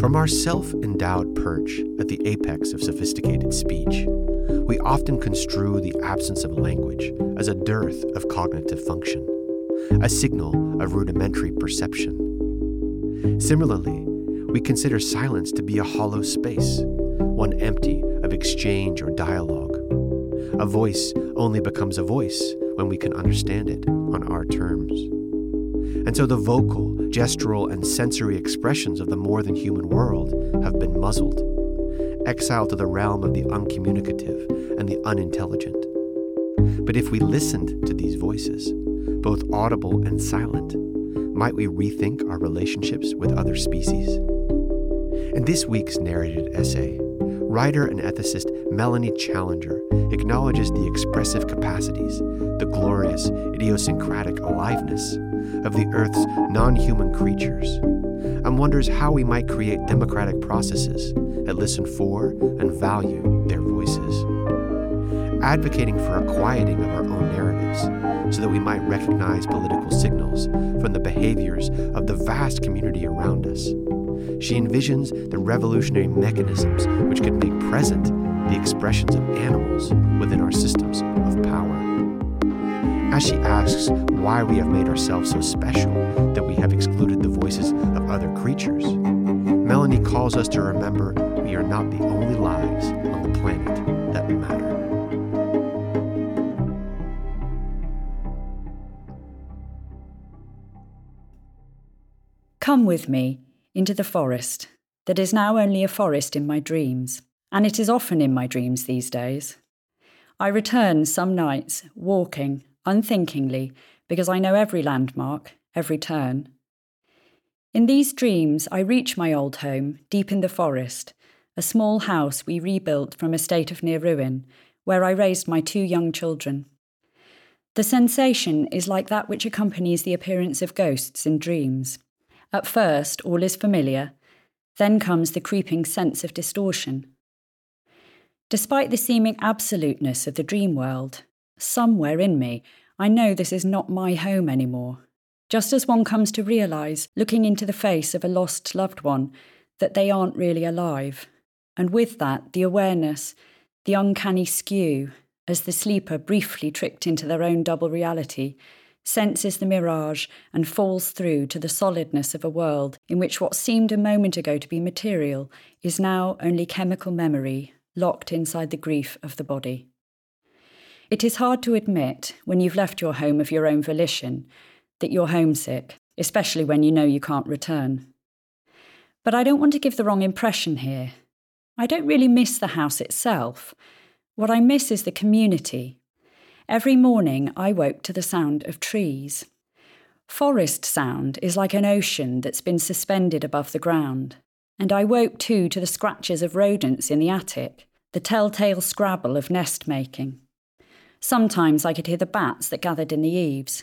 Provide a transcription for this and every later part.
From our self endowed perch at the apex of sophisticated speech, we often construe the absence of language as a dearth of cognitive function, a signal of rudimentary perception. Similarly, we consider silence to be a hollow space, one empty of exchange or dialogue. A voice only becomes a voice when we can understand it on our terms. And so the vocal, gestural, and sensory expressions of the more than human world have been muzzled, exiled to the realm of the uncommunicative and the unintelligent. But if we listened to these voices, both audible and silent, might we rethink our relationships with other species? In this week's narrated essay, writer and ethicist Melanie Challenger acknowledges the expressive capacities, the glorious, idiosyncratic aliveness of the Earth's non human creatures, and wonders how we might create democratic processes that listen for and value their voices. Advocating for a quieting of our own narratives so that we might recognize political signals from the behaviors of the vast community around us. She envisions the revolutionary mechanisms which could make present the expressions of animals within our systems of power. As she asks why we have made ourselves so special that we have excluded the voices of other creatures, Melanie calls us to remember we are not the only lives on the planet that matter. Come with me into the forest that is now only a forest in my dreams, and it is often in my dreams these days. I return some nights walking unthinkingly because I know every landmark, every turn. In these dreams, I reach my old home deep in the forest, a small house we rebuilt from a state of near ruin, where I raised my two young children. The sensation is like that which accompanies the appearance of ghosts in dreams. At first, all is familiar, then comes the creeping sense of distortion. Despite the seeming absoluteness of the dream world, somewhere in me, I know this is not my home anymore. Just as one comes to realise, looking into the face of a lost loved one, that they aren't really alive. And with that, the awareness, the uncanny skew, as the sleeper briefly tricked into their own double reality, senses the mirage and falls through to the solidness of a world in which what seemed a moment ago to be material is now only chemical memory locked inside the grief of the body. It is hard to admit, when you've left your home of your own volition, that you're homesick, especially when you know you can't return. But I don't want to give the wrong impression here. I don't really miss the house itself. What I miss is the community, Every morning I woke to the sound of trees. Forest sound is like an ocean that's been suspended above the ground. And I woke too to the scratches of rodents in the attic, the telltale scrabble of nest making. Sometimes I could hear the bats that gathered in the eaves.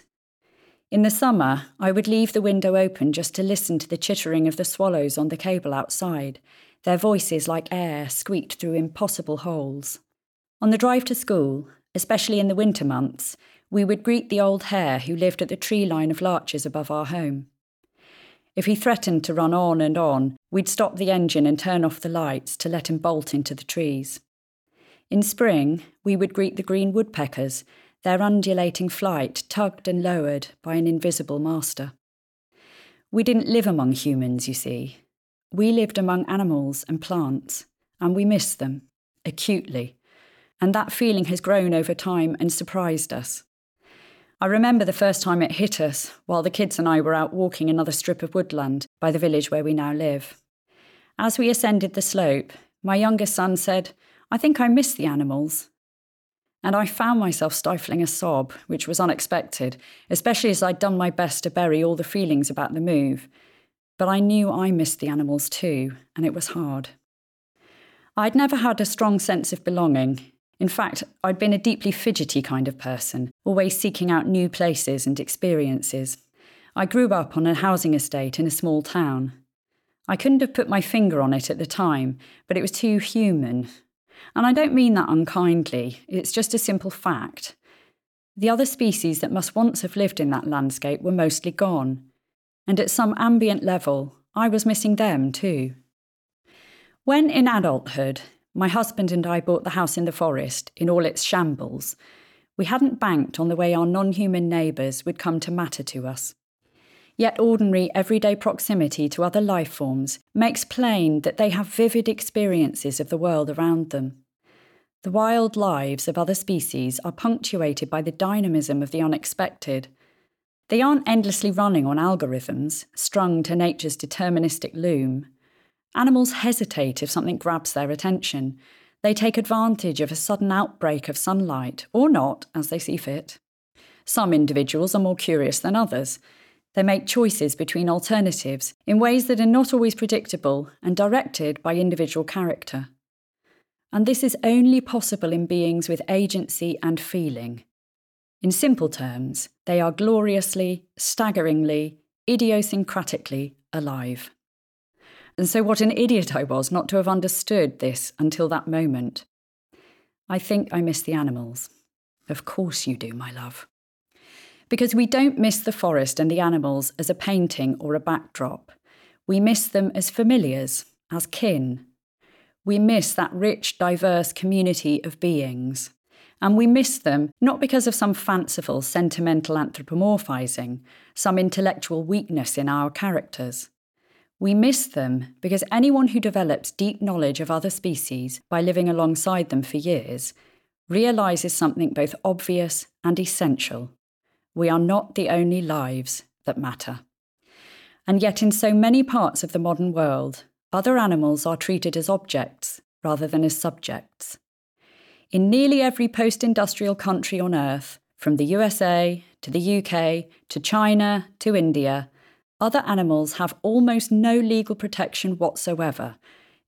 In the summer, I would leave the window open just to listen to the chittering of the swallows on the cable outside. Their voices, like air, squeaked through impossible holes. On the drive to school, especially in the winter months, we would greet the old hare who lived at the tree line of larches above our home. If he threatened to run on and on, we'd stop the engine and turn off the lights to let him bolt into the trees. In spring, we would greet the green woodpeckers, their undulating flight tugged and lowered by an invisible master. We didn't live among humans, you see. We lived among animals and plants, and we missed them, acutely, and that feeling has grown over time and surprised us. I remember the first time it hit us while the kids and I were out walking another strip of woodland by the village where we now live. As we ascended the slope, my youngest son said, I think I miss the animals. And I found myself stifling a sob, which was unexpected, especially as I'd done my best to bury all the feelings about the move. But I knew I missed the animals too, and it was hard. I'd never had a strong sense of belonging. In fact, I'd been a deeply fidgety kind of person, always seeking out new places and experiences. I grew up on a housing estate in a small town. I couldn't have put my finger on it at the time, but it was too human. And I don't mean that unkindly, it's just a simple fact. The other species that must once have lived in that landscape were mostly gone. And at some ambient level, I was missing them too. When in adulthood, my husband and I bought the house in the forest in all its shambles, we hadn't banked on the way our non human neighbours would come to matter to us. Yet ordinary everyday proximity to other life forms makes plain that they have vivid experiences of the world around them. The wild lives of other species are punctuated by the dynamism of the unexpected. They aren't endlessly running on algorithms, strung to nature's deterministic loom. Animals hesitate if something grabs their attention. They take advantage of a sudden outbreak of sunlight, or not, as they see fit. Some individuals are more curious than others. They make choices between alternatives in ways that are not always predictable and directed by individual character. And this is only possible in beings with agency and feeling. In simple terms, they are gloriously, staggeringly, idiosyncratically alive. And so, what an idiot I was not to have understood this until that moment. I think I miss the animals. Of course you do, my love because we don't miss the forest and the animals as a painting or a backdrop. We miss them as familiars, as kin. We miss that rich, diverse community of beings. And we miss them not because of some fanciful, sentimental anthropomorphizing, some intellectual weakness in our characters. We miss them because anyone who develops deep knowledge of other species by living alongside them for years realizes something both obvious and essential we are not the only lives that matter. And yet, in so many parts of the modern world, other animals are treated as objects rather than as subjects. In nearly every post industrial country on earth, from the USA to the UK to China to India, other animals have almost no legal protection whatsoever,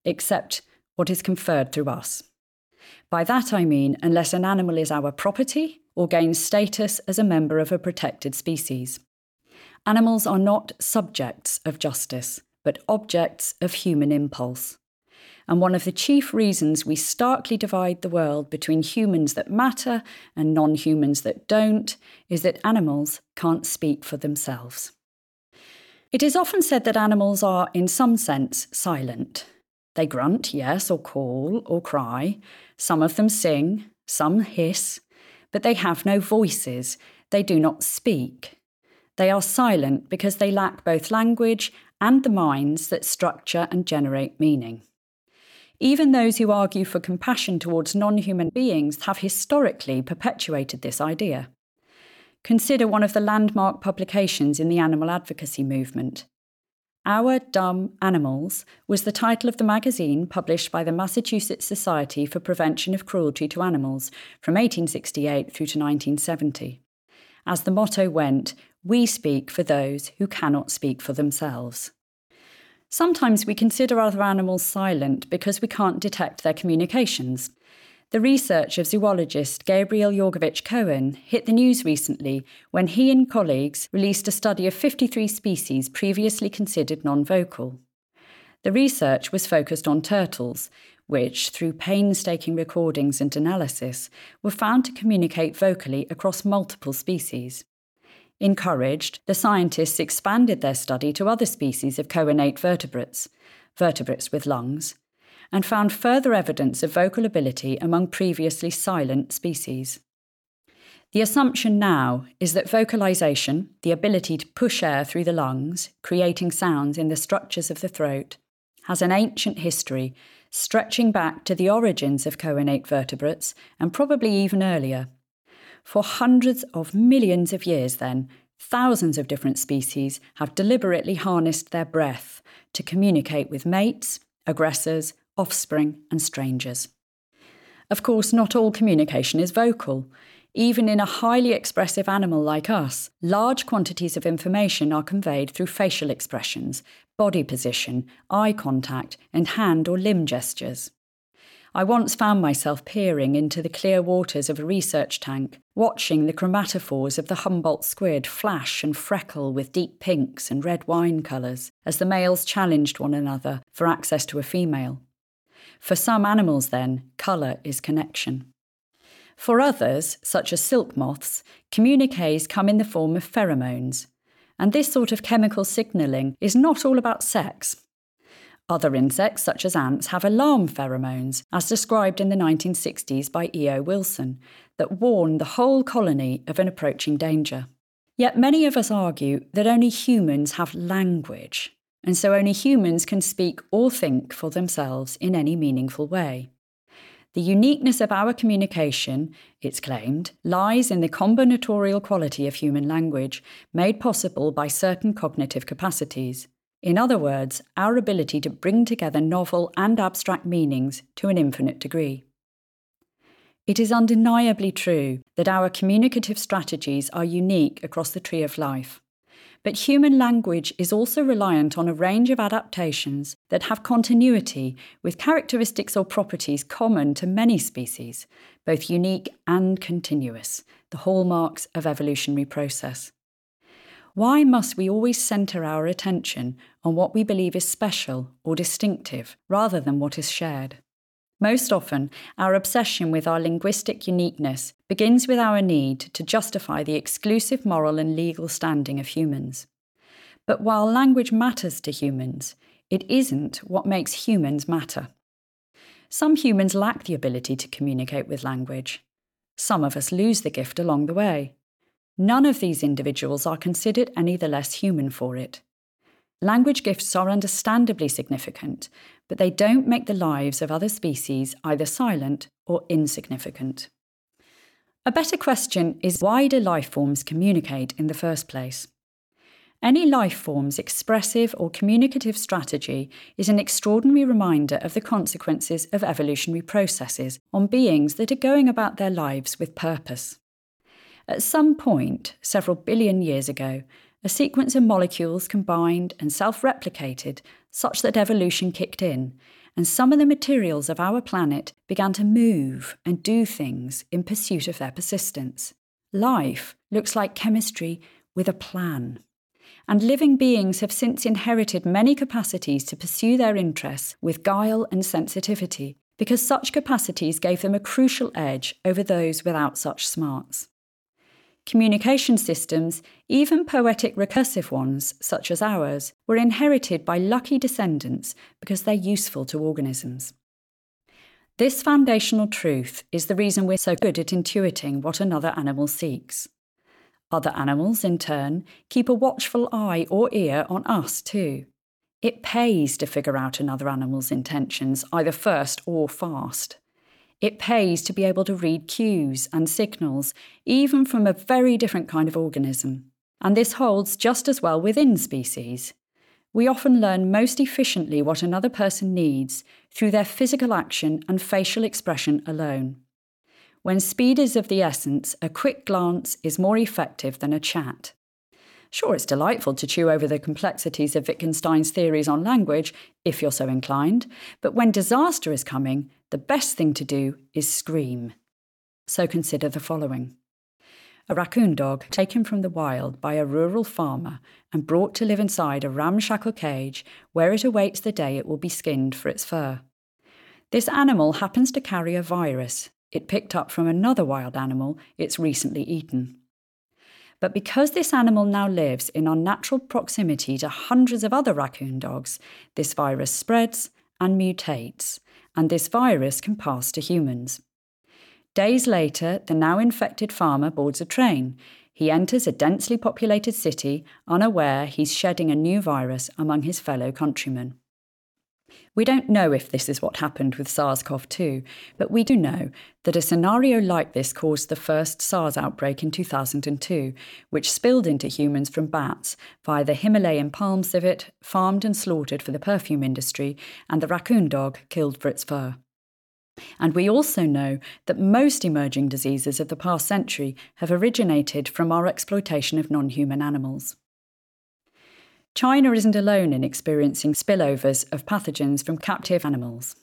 except what is conferred through us. By that I mean, unless an animal is our property or gains status as a member of a protected species. Animals are not subjects of justice, but objects of human impulse. And one of the chief reasons we starkly divide the world between humans that matter and non humans that don't is that animals can't speak for themselves. It is often said that animals are, in some sense, silent. They grunt, yes, or call, or cry. Some of them sing, some hiss, but they have no voices, they do not speak. They are silent because they lack both language and the minds that structure and generate meaning. Even those who argue for compassion towards non human beings have historically perpetuated this idea. Consider one of the landmark publications in the animal advocacy movement. Our Dumb Animals was the title of the magazine published by the Massachusetts Society for Prevention of Cruelty to Animals from 1868 through to 1970. As the motto went, we speak for those who cannot speak for themselves. Sometimes we consider other animals silent because we can't detect their communications. The research of zoologist Gabriel Jorgewich-Cohen hit the news recently when he and colleagues released a study of 53 species previously considered non vocal. The research was focused on turtles, which, through painstaking recordings and analysis, were found to communicate vocally across multiple species. Encouraged, the scientists expanded their study to other species of choanate vertebrates, vertebrates with lungs, and found further evidence of vocal ability among previously silent species. The assumption now is that vocalization, the ability to push air through the lungs, creating sounds in the structures of the throat, has an ancient history stretching back to the origins of choanate vertebrates and probably even earlier. For hundreds of millions of years, then, thousands of different species have deliberately harnessed their breath to communicate with mates, aggressors, offspring, and strangers. Of course, not all communication is vocal. Even in a highly expressive animal like us, large quantities of information are conveyed through facial expressions, body position, eye contact, and hand or limb gestures. I once found myself peering into the clear waters of a research tank, watching the chromatophores of the Humboldt squid flash and freckle with deep pinks and red wine colours as the males challenged one another for access to a female. For some animals, then, colour is connection. For others, such as silk moths, communiques come in the form of pheromones, and this sort of chemical signalling is not all about sex. Other insects, such as ants, have alarm pheromones, as described in the 1960s by E.O. Wilson, that warn the whole colony of an approaching danger. Yet many of us argue that only humans have language, and so only humans can speak or think for themselves in any meaningful way. The uniqueness of our communication, it's claimed, lies in the combinatorial quality of human language, made possible by certain cognitive capacities. In other words, our ability to bring together novel and abstract meanings to an infinite degree. It is undeniably true that our communicative strategies are unique across the tree of life. But human language is also reliant on a range of adaptations that have continuity with characteristics or properties common to many species, both unique and continuous, the hallmarks of evolutionary process. Why must we always centre our attention on what we believe is special or distinctive rather than what is shared? Most often, our obsession with our linguistic uniqueness begins with our need to justify the exclusive moral and legal standing of humans. But while language matters to humans, it isn't what makes humans matter. Some humans lack the ability to communicate with language. Some of us lose the gift along the way. None of these individuals are considered any the less human for it. Language gifts are understandably significant, but they don't make the lives of other species either silent or insignificant. A better question is why do life forms communicate in the first place? Any life form's expressive or communicative strategy is an extraordinary reminder of the consequences of evolutionary processes on beings that are going about their lives with purpose. At some point, several billion years ago, a sequence of molecules combined and self replicated such that evolution kicked in, and some of the materials of our planet began to move and do things in pursuit of their persistence. Life looks like chemistry with a plan. And living beings have since inherited many capacities to pursue their interests with guile and sensitivity, because such capacities gave them a crucial edge over those without such smarts. Communication systems, even poetic recursive ones, such as ours, were inherited by lucky descendants because they're useful to organisms. This foundational truth is the reason we're so good at intuiting what another animal seeks. Other animals, in turn, keep a watchful eye or ear on us too. It pays to figure out another animal's intentions, either first or fast. It pays to be able to read cues and signals, even from a very different kind of organism. And this holds just as well within species. We often learn most efficiently what another person needs through their physical action and facial expression alone. When speed is of the essence, a quick glance is more effective than a chat. Sure, it's delightful to chew over the complexities of Wittgenstein's theories on language, if you're so inclined, but when disaster is coming, the best thing to do is scream. So consider the following. A raccoon dog taken from the wild by a rural farmer and brought to live inside a ramshackle cage where it awaits the day it will be skinned for its fur. This animal happens to carry a virus it picked up from another wild animal it's recently eaten. But because this animal now lives in unnatural proximity to hundreds of other raccoon dogs, this virus spreads and mutates, and this virus can pass to humans. Days later, the now infected farmer boards a train. He enters a densely populated city, unaware he's shedding a new virus among his fellow countrymen. We don't know if this is what happened with SARS CoV 2, but we do know that a scenario like this caused the first SARS outbreak in 2002, which spilled into humans from bats via the Himalayan palm civet, farmed and slaughtered for the perfume industry, and the raccoon dog killed for its fur. And we also know that most emerging diseases of the past century have originated from our exploitation of non human animals. China isn't alone in experiencing spillovers of pathogens from captive animals.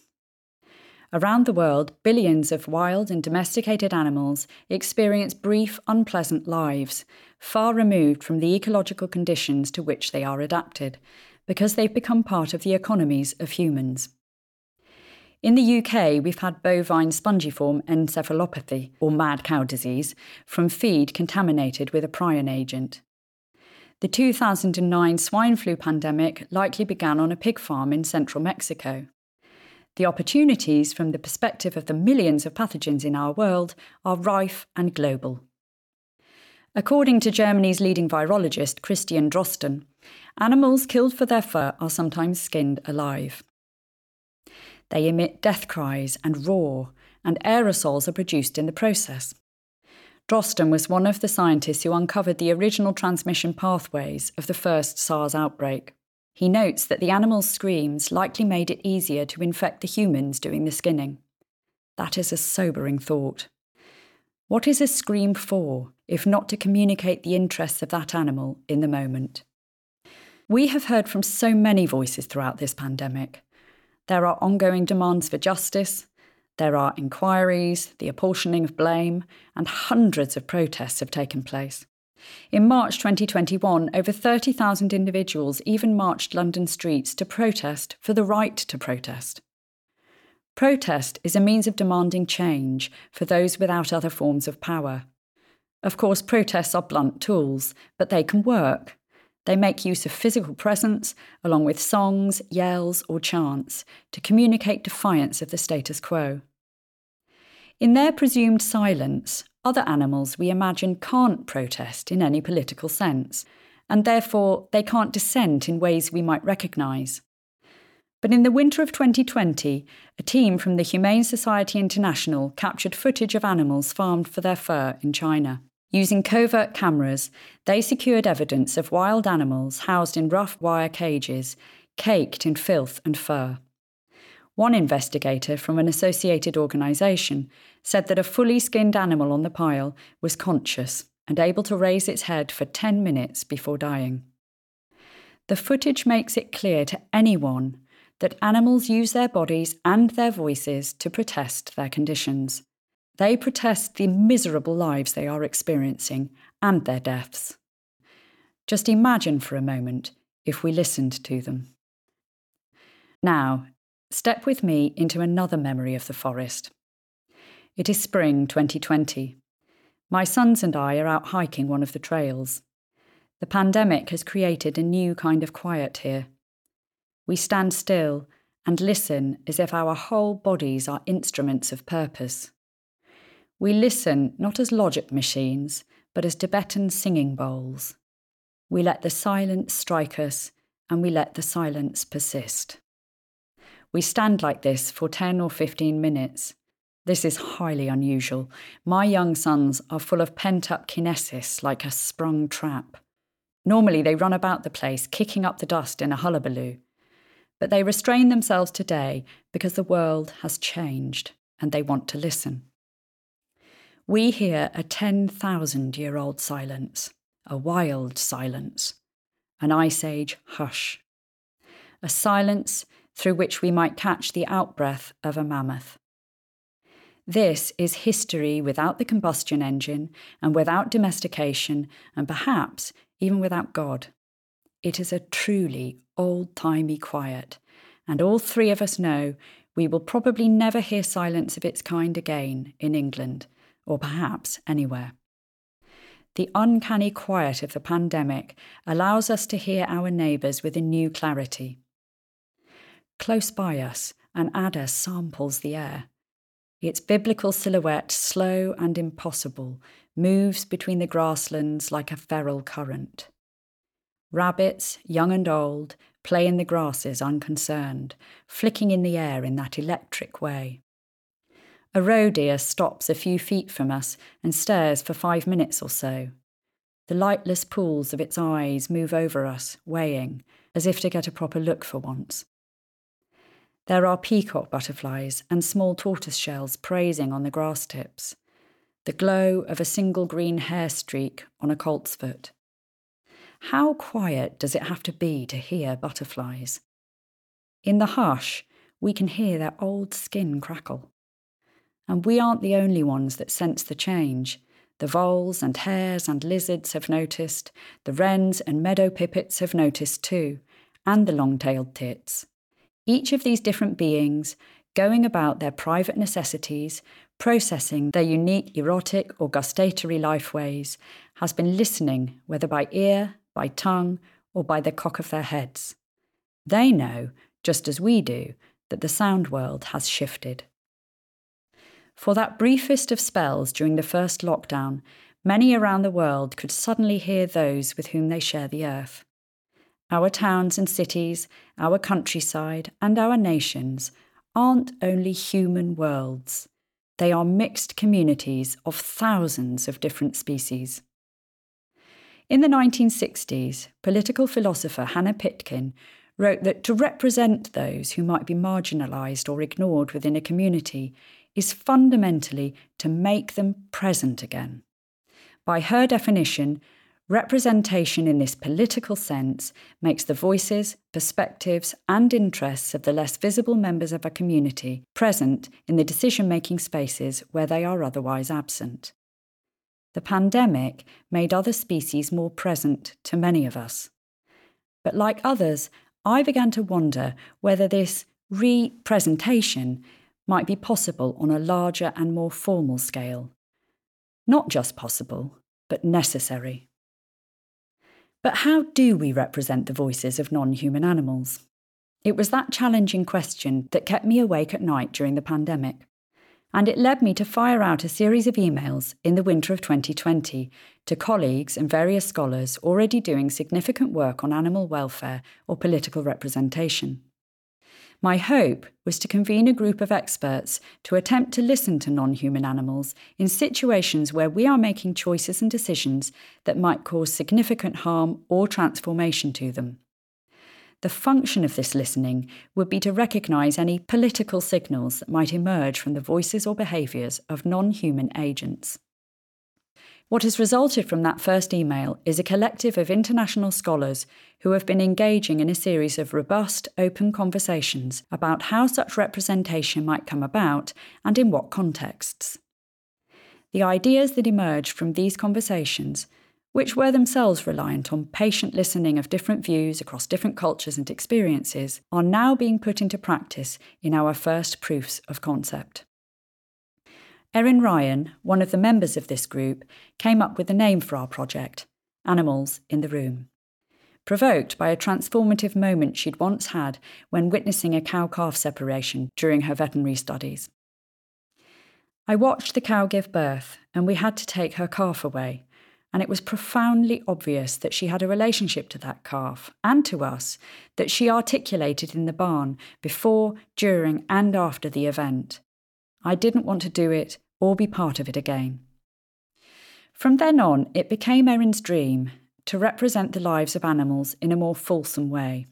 Around the world, billions of wild and domesticated animals experience brief, unpleasant lives, far removed from the ecological conditions to which they are adapted, because they've become part of the economies of humans. In the UK, we've had bovine spongiform encephalopathy, or mad cow disease, from feed contaminated with a prion agent. The 2009 swine flu pandemic likely began on a pig farm in central Mexico. The opportunities from the perspective of the millions of pathogens in our world are rife and global. According to Germany's leading virologist, Christian Drosten, animals killed for their fur are sometimes skinned alive. They emit death cries and roar, and aerosols are produced in the process. Drosten was one of the scientists who uncovered the original transmission pathways of the first SARS outbreak. He notes that the animal's screams likely made it easier to infect the humans doing the skinning. That is a sobering thought. What is a scream for, if not to communicate the interests of that animal in the moment? We have heard from so many voices throughout this pandemic. There are ongoing demands for justice, there are inquiries, the apportioning of blame, and hundreds of protests have taken place. In March 2021, over 30,000 individuals even marched London streets to protest for the right to protest. Protest is a means of demanding change for those without other forms of power. Of course, protests are blunt tools, but they can work. They make use of physical presence, along with songs, yells, or chants, to communicate defiance of the status quo. In their presumed silence, other animals we imagine can't protest in any political sense, and therefore they can't dissent in ways we might recognise. But in the winter of 2020, a team from the Humane Society International captured footage of animals farmed for their fur in China. Using covert cameras, they secured evidence of wild animals housed in rough wire cages, caked in filth and fur. One investigator from an associated organisation said that a fully skinned animal on the pile was conscious and able to raise its head for 10 minutes before dying. The footage makes it clear to anyone that animals use their bodies and their voices to protest their conditions. They protest the miserable lives they are experiencing and their deaths. Just imagine for a moment if we listened to them. Now, Step with me into another memory of the forest. It is spring 2020. My sons and I are out hiking one of the trails. The pandemic has created a new kind of quiet here. We stand still and listen as if our whole bodies are instruments of purpose. We listen not as logic machines, but as Tibetan singing bowls. We let the silence strike us, and we let the silence persist. We stand like this for 10 or 15 minutes. This is highly unusual. My young sons are full of pent up kinesis like a sprung trap. Normally, they run about the place, kicking up the dust in a hullabaloo. But they restrain themselves today because the world has changed and they want to listen. We hear a 10,000 year old silence, a wild silence, an ice age hush, a silence through which we might catch the outbreath of a mammoth. This is history without the combustion engine and without domestication, and perhaps even without God. It is a truly old timey quiet, and all three of us know we will probably never hear silence of its kind again in England, or perhaps anywhere. The uncanny quiet of the pandemic allows us to hear our neighbours with a new clarity. Close by us, an adder samples the air. Its biblical silhouette, slow and impossible, moves between the grasslands like a feral current. Rabbits, young and old, play in the grasses unconcerned, flicking in the air in that electric way. A roe deer stops a few feet from us and stares for five minutes or so. The lightless pools of its eyes move over us, weighing, as if to get a proper look for once. There are peacock butterflies and small tortoise shells praising on the grass tips, the glow of a single green hair streak on a coltsfoot. How quiet does it have to be to hear butterflies? In the hush, we can hear their old skin crackle. And we aren't the only ones that sense the change. The voles and hares and lizards have noticed, the wrens and meadow pipits have noticed too, and the long tailed tits. Each of these different beings, going about their private necessities, processing their unique erotic or gustatory lifeways, has been listening, whether by ear, by tongue, or by the cock of their heads. They know, just as we do, that the sound world has shifted. For that briefest of spells during the first lockdown, many around the world could suddenly hear those with whom they share the earth. Our towns and cities, our countryside, and our nations aren't only human worlds. They are mixed communities of thousands of different species. In the 1960s, political philosopher Hanna Pitkin wrote that to represent those who might be marginalised or ignored within a community is fundamentally to make them present again. By her definition, representation in this political sense makes the voices, perspectives, and interests of the less visible members of a community present in the decision making spaces where they are otherwise absent. The pandemic made other species more present to many of us. But like others, I began to wonder whether this representation might be possible on a larger and more formal scale. Not just possible, but necessary. But how do we represent the voices of non human animals? It was that challenging question that kept me awake at night during the pandemic. And it led me to fire out a series of emails in the winter of 2020 to colleagues and various scholars already doing significant work on animal welfare or political representation. My hope was to convene a group of experts to attempt to listen to non human animals in situations where we are making choices and decisions that might cause significant harm or transformation to them. The function of this listening would be to recognise any political signals that might emerge from the voices or behaviours of non human agents. What has resulted from that first email is a collective of international scholars who have been engaging in a series of robust, open conversations about how such representation might come about and in what contexts. The ideas that emerged from these conversations, which were themselves reliant on patient listening of different views across different cultures and experiences, are now being put into practice in our first proofs of concept. Erin Ryan, one of the members of this group, came up with a name for our project Animals in the Room. Provoked by a transformative moment she'd once had when witnessing a cow calf separation during her veterinary studies. I watched the cow give birth, and we had to take her calf away, and it was profoundly obvious that she had a relationship to that calf and to us that she articulated in the barn before, during, and after the event. I didn't want to do it or be part of it again. From then on, it became Erin's dream to represent the lives of animals in a more fulsome way.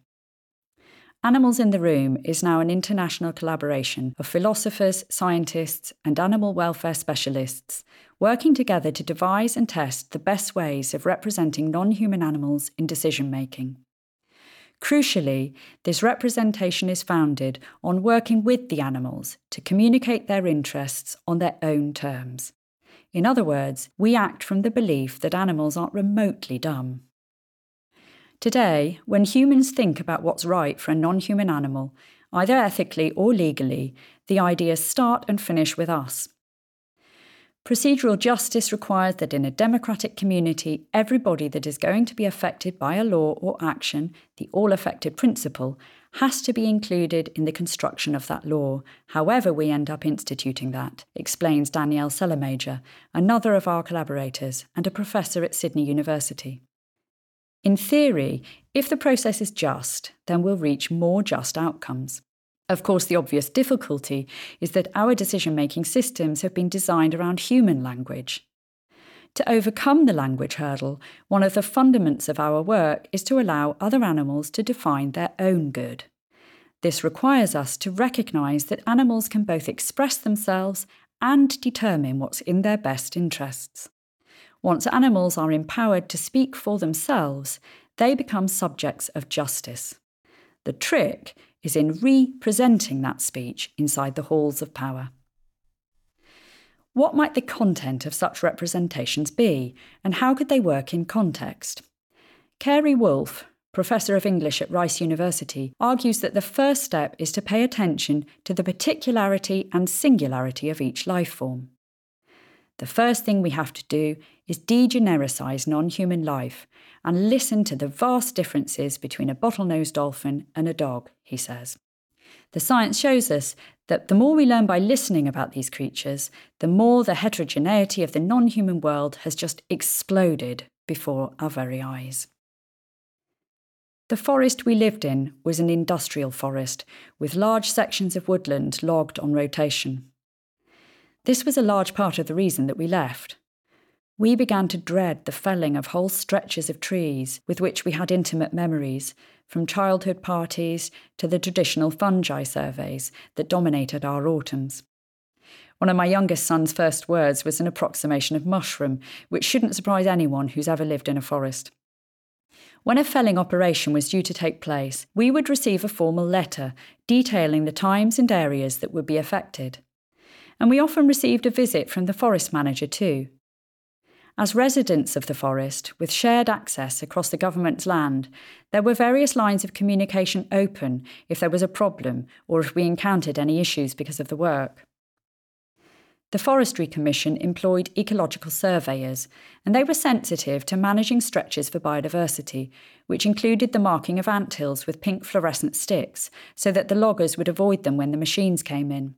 Animals in the Room is now an international collaboration of philosophers, scientists, and animal welfare specialists working together to devise and test the best ways of representing non human animals in decision making. Crucially, this representation is founded on working with the animals to communicate their interests on their own terms. In other words, we act from the belief that animals aren't remotely dumb. Today, when humans think about what's right for a non human animal, either ethically or legally, the ideas start and finish with us, Procedural justice requires that in a democratic community, everybody that is going to be affected by a law or action, the all affected principle, has to be included in the construction of that law, however we end up instituting that, explains Danielle Celermajer, another of our collaborators and a professor at Sydney University. In theory, if the process is just, then we'll reach more just outcomes. Of course, the obvious difficulty is that our decision making systems have been designed around human language. To overcome the language hurdle, one of the fundaments of our work is to allow other animals to define their own good. This requires us to recognise that animals can both express themselves and determine what's in their best interests. Once animals are empowered to speak for themselves, they become subjects of justice. The trick is in re presenting that speech inside the halls of power. What might the content of such representations be, and how could they work in context? Cary Wolfe, professor of English at Rice University, argues that the first step is to pay attention to the particularity and singularity of each life form. The first thing we have to do is degenericize non human life and listen to the vast differences between a bottlenose dolphin and a dog, he says. The science shows us that the more we learn by listening about these creatures, the more the heterogeneity of the non human world has just exploded before our very eyes. The forest we lived in was an industrial forest, with large sections of woodland logged on rotation. This was a large part of the reason that we left. We began to dread the felling of whole stretches of trees with which we had intimate memories, from childhood parties to the traditional fungi surveys that dominated our autumns. One of my youngest son's first words was an approximation of mushroom, which shouldn't surprise anyone who's ever lived in a forest. When a felling operation was due to take place, we would receive a formal letter detailing the times and areas that would be affected. And we often received a visit from the forest manager too. As residents of the forest, with shared access across the government's land, there were various lines of communication open if there was a problem or if we encountered any issues because of the work. The Forestry Commission employed ecological surveyors, and they were sensitive to managing stretches for biodiversity, which included the marking of ant hills with pink fluorescent sticks so that the loggers would avoid them when the machines came in.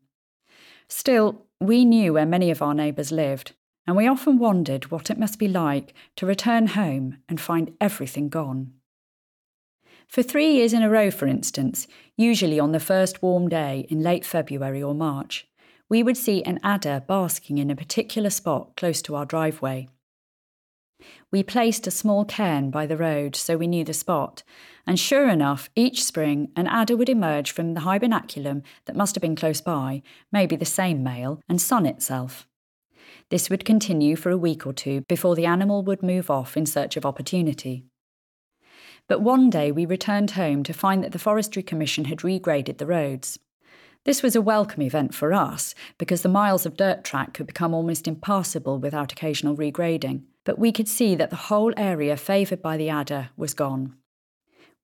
Still, we knew where many of our neighbours lived, and we often wondered what it must be like to return home and find everything gone. For three years in a row, for instance, usually on the first warm day in late February or March, we would see an adder basking in a particular spot close to our driveway. We placed a small cairn by the road so we knew the spot, and sure enough, each spring an adder would emerge from the hibernaculum that must have been close by, maybe the same male, and sun itself. This would continue for a week or two before the animal would move off in search of opportunity. But one day we returned home to find that the Forestry Commission had regraded the roads. This was a welcome event for us because the miles of dirt track could become almost impassable without occasional regrading, but we could see that the whole area favoured by the adder was gone.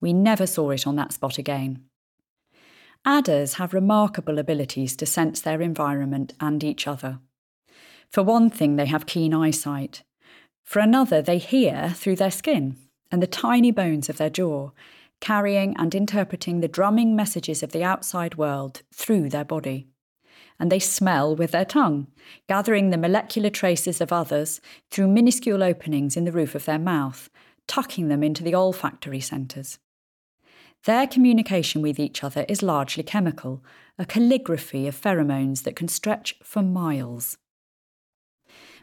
We never saw it on that spot again. Adders have remarkable abilities to sense their environment and each other. For one thing, they have keen eyesight. For another, they hear through their skin and the tiny bones of their jaw, carrying and interpreting the drumming messages of the outside world through their body. And they smell with their tongue, gathering the molecular traces of others through minuscule openings in the roof of their mouth, tucking them into the olfactory centres. Their communication with each other is largely chemical, a calligraphy of pheromones that can stretch for miles.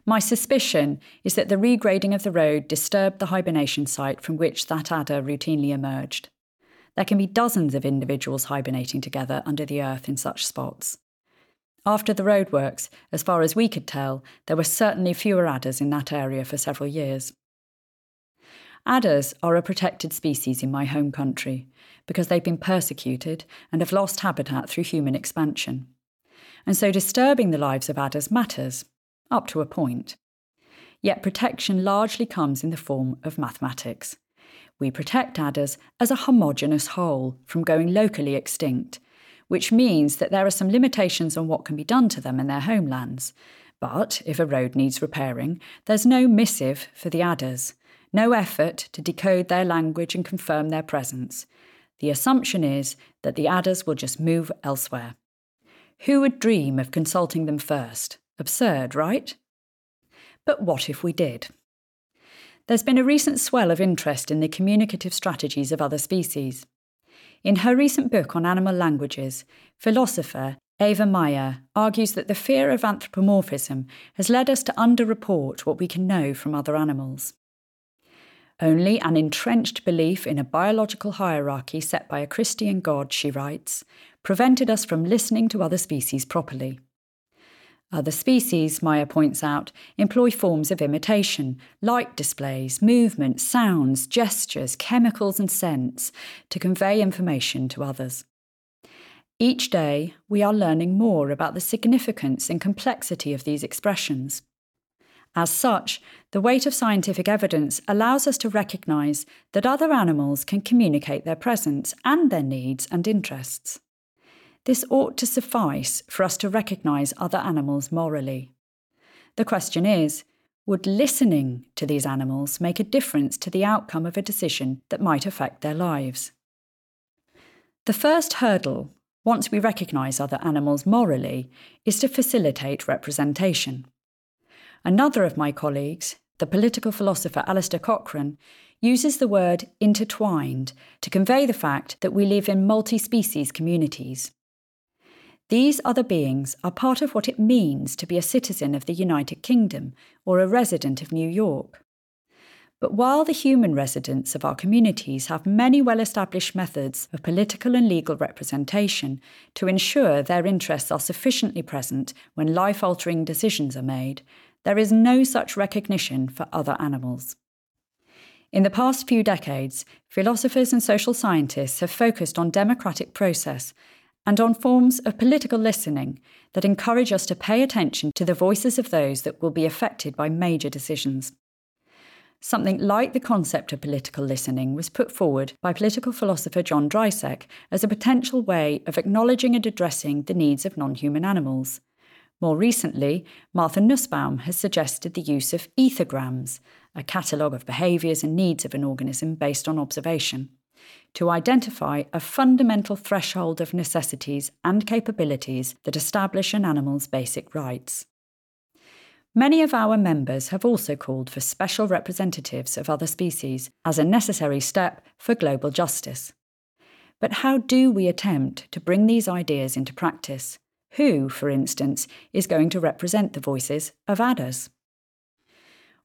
My suspicion is that the regrading of the road disturbed the hibernation site from which that adder routinely emerged. There can be dozens of individuals hibernating together under the earth in such spots. After the roadworks, as far as we could tell, there were certainly fewer adders in that area for several years. Adders are a protected species in my home country because they've been persecuted and have lost habitat through human expansion. And so disturbing the lives of adders matters up to a point. Yet protection largely comes in the form of mathematics. We protect adders as a homogeneous whole from going locally extinct, which means that there are some limitations on what can be done to them in their homelands. But if a road needs repairing, there's no missive for the adders, no effort to decode their language and confirm their presence. The assumption is that the adders will just move elsewhere. Who would dream of consulting them first? Absurd, right? But what if we did? There's been a recent swell of interest in the communicative strategies of other species. In her recent book on animal languages, philosopher Eva Meijer argues that the fear of anthropomorphism has led us to underreport what we can know from other animals. Only an entrenched belief in a biological hierarchy set by a Christian God, she writes, prevented us from listening to other species properly. Other species, Meijer points out, employ forms of imitation, light displays, movement, sounds, gestures, chemicals, and scents to convey information to others. Each day, we are learning more about the significance and complexity of these expressions. As such, the weight of scientific evidence allows us to recognise that other animals can communicate their presence and their needs and interests. This ought to suffice for us to recognise other animals morally. The question is would listening to these animals make a difference to the outcome of a decision that might affect their lives? The first hurdle, once we recognise other animals morally, is to facilitate representation. Another of my colleagues, the political philosopher Alasdair Cochrane, uses the word intertwined to convey the fact that we live in multi species communities. These other beings are part of what it means to be a citizen of the United Kingdom or a resident of New York. But while the human residents of our communities have many well established methods of political and legal representation to ensure their interests are sufficiently present when life altering decisions are made, there is no such recognition for other animals. In the past few decades, philosophers and social scientists have focused on democratic process and on forms of political listening that encourage us to pay attention to the voices of those that will be affected by major decisions. Something like the concept of political listening was put forward by political philosopher John Dryzek as a potential way of acknowledging and addressing the needs of non human animals. More recently, Martha Nussbaum has suggested the use of ethograms, a catalogue of behaviours and needs of an organism based on observation, to identify a fundamental threshold of necessities and capabilities that establish an animal's basic rights. Many of our members have also called for special representatives of other species as a necessary step for global justice. But how do we attempt to bring these ideas into practice? Who, for instance, is going to represent the voices of adders?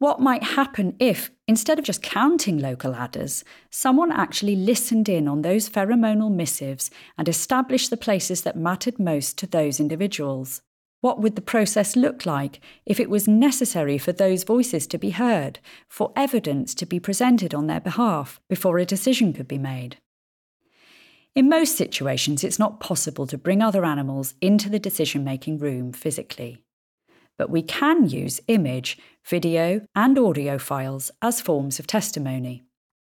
What might happen if, instead of just counting local adders, someone actually listened in on those pheromonal missives and established the places that mattered most to those individuals? What would the process look like if it was necessary for those voices to be heard, for evidence to be presented on their behalf before a decision could be made? In most situations, it's not possible to bring other animals into the decision making room physically. But we can use image, video, and audio files as forms of testimony.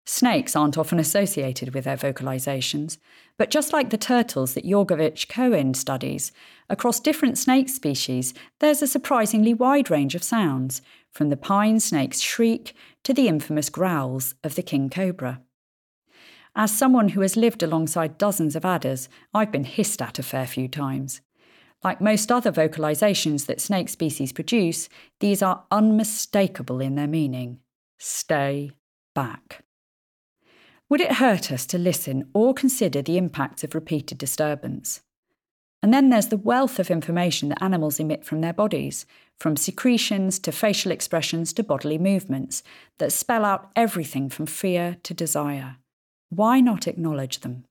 Snakes aren't often associated with their vocalizations, but just like the turtles that Jorgewich Cohen studies, across different snake species, there's a surprisingly wide range of sounds, from the pine snake's shriek to the infamous growls of the king cobra. As someone who has lived alongside dozens of adders, I've been hissed at a fair few times. Like most other vocalizations that snake species produce, these are unmistakable in their meaning. Stay back. Would it hurt us to listen or consider the impacts of repeated disturbance? And then there's the wealth of information that animals emit from their bodies, from secretions to facial expressions to bodily movements, that spell out everything from fear to desire. Why not acknowledge them?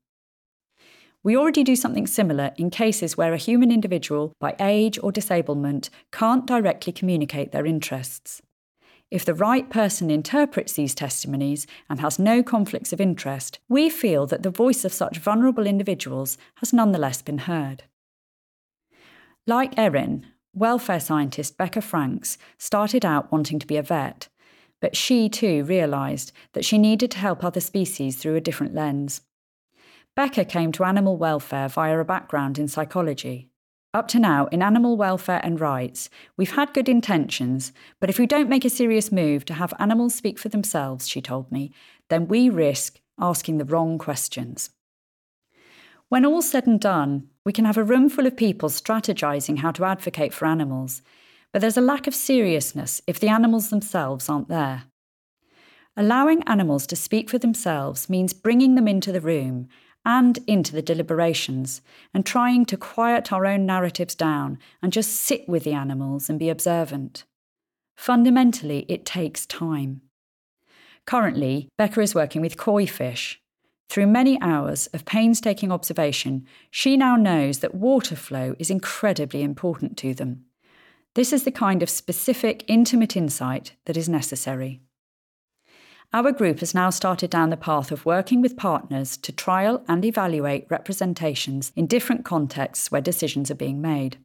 We already do something similar in cases where a human individual, by age or disablement, can't directly communicate their interests. If the right person interprets these testimonies and has no conflicts of interest, we feel that the voice of such vulnerable individuals has nonetheless been heard. Like Erin, welfare scientist Becca Franks started out wanting to be a vet but she too realised that she needed to help other species through a different lens. Becca came to animal welfare via a background in psychology. Up to now, in animal welfare and rights, we've had good intentions, but if we don't make a serious move to have animals speak for themselves, she told me, then we risk asking the wrong questions. When all's said and done, we can have a room full of people strategising how to advocate for animals, but there's a lack of seriousness if the animals themselves aren't there. Allowing animals to speak for themselves means bringing them into the room and into the deliberations and trying to quiet our own narratives down and just sit with the animals and be observant. Fundamentally, it takes time. Currently, Becca is working with koi fish. Through many hours of painstaking observation, she now knows that water flow is incredibly important to them. This is the kind of specific, intimate insight that is necessary. Our group has now started down the path of working with partners to trial and evaluate representations in different contexts where decisions are being made.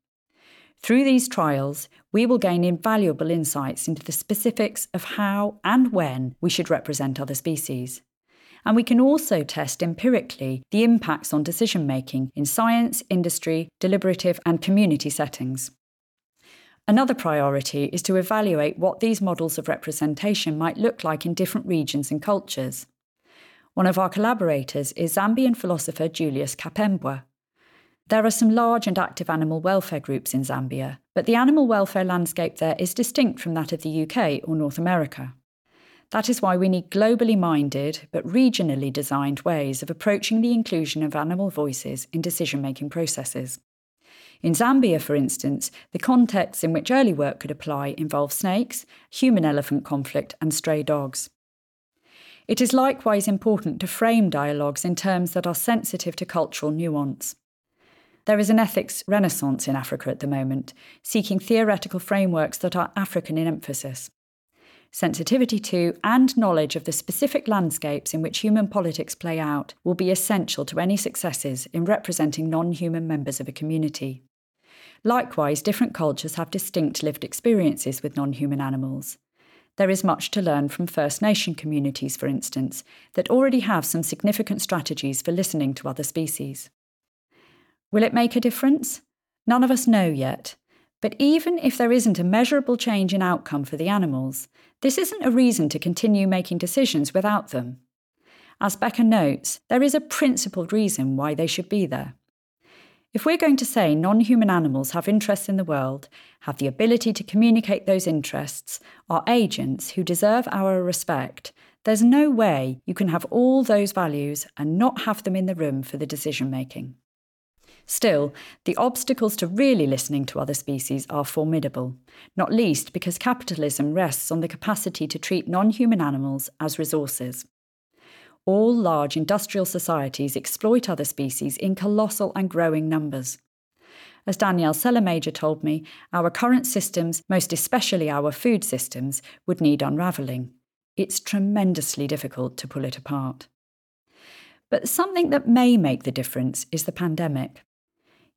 Through these trials, we will gain invaluable insights into the specifics of how and when we should represent other species. And we can also test empirically the impacts on decision making in science, industry, deliberative, and community settings. Another priority is to evaluate what these models of representation might look like in different regions and cultures. One of our collaborators is Zambian philosopher Julius Kapembwa. There are some large and active animal welfare groups in Zambia, but the animal welfare landscape there is distinct from that of the UK or North America. That is why we need globally minded but regionally designed ways of approaching the inclusion of animal voices in decision making processes. In Zambia, for instance, the contexts in which early work could apply involve snakes, human elephant conflict, and stray dogs. It is likewise important to frame dialogues in terms that are sensitive to cultural nuance. There is an ethics renaissance in Africa at the moment, seeking theoretical frameworks that are African in emphasis sensitivity to, and knowledge of the specific landscapes in which human politics play out will be essential to any successes in representing non human members of a community. Likewise, different cultures have distinct lived experiences with non human animals. There is much to learn from First Nation communities, for instance, that already have some significant strategies for listening to other species. Will it make a difference? None of us know yet, but even if there isn't a measurable change in outcome for the animals, this isn't a reason to continue making decisions without them. As Becca notes, there is a principled reason why they should be there. If we're going to say non human animals have interests in the world, have the ability to communicate those interests, are agents who deserve our respect, there's no way you can have all those values and not have them in the room for the decision making. Still, the obstacles to really listening to other species are formidable, not least because capitalism rests on the capacity to treat non human animals as resources. All large industrial societies exploit other species in colossal and growing numbers. As Danielle Celermajer told me, our current systems, most especially our food systems, would need unravelling. It's tremendously difficult to pull it apart. But something that may make the difference is the pandemic.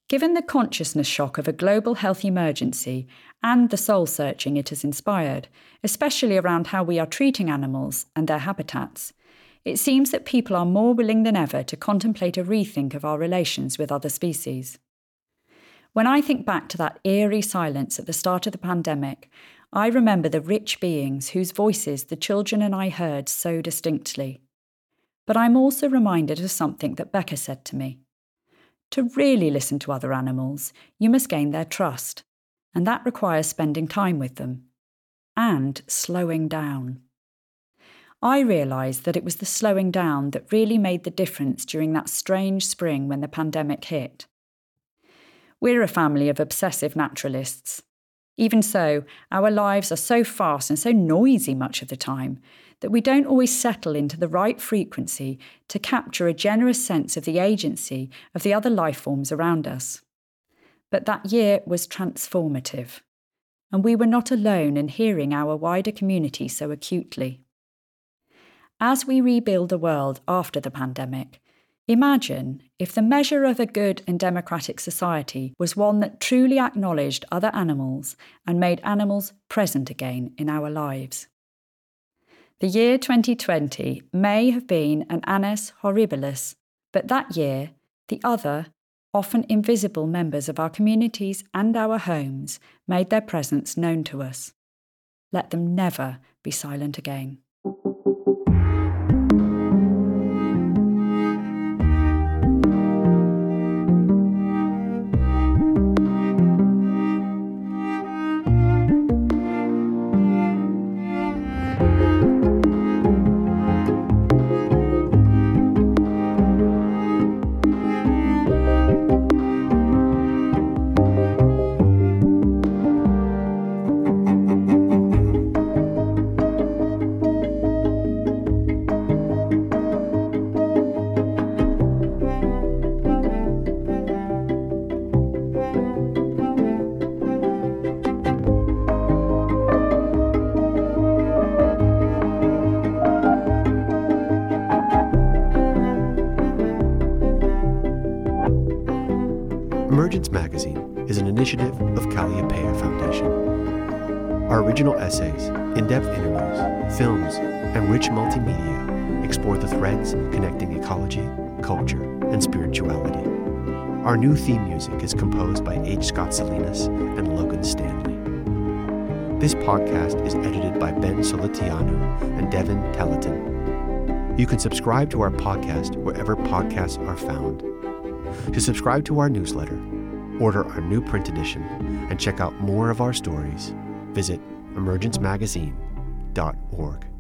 Given the consciousness shock of a global health emergency and the soul searching it has inspired, especially around how we are treating animals and their habitats, it seems that people are more willing than ever to contemplate a rethink of our relations with other species. When I think back to that eerie silence at the start of the pandemic, I remember the rich beings whose voices the children and I heard so distinctly. But I'm also reminded of something that Becca said to me. To really listen to other animals, you must gain their trust, and that requires spending time with them and slowing down. I realised that it was the slowing down that really made the difference during that strange spring when the pandemic hit. We're a family of obsessive naturalists. Even so, our lives are so fast and so noisy much of the time that we don't always settle into the right frequency to capture a generous sense of the agency of the other life forms around us. But that year was transformative, and we were not alone in hearing our wider community so acutely. As we rebuild the world after the pandemic, imagine if the measure of a good and democratic society was one that truly acknowledged other animals and made animals present again in our lives. The year 2020 may have been an annus horribilis, but that year, the other, often invisible members of our communities and our homes made their presence known to us. Let them never be silent again. Our new theme music is composed by H. Scott Salinas and Logan Stanley. This podcast is edited by Ben Solitiano and Devin Telleton. You can subscribe to our podcast wherever podcasts are found. To subscribe to our newsletter, order our new print edition, and check out more of our stories, visit emergencemagazine.org.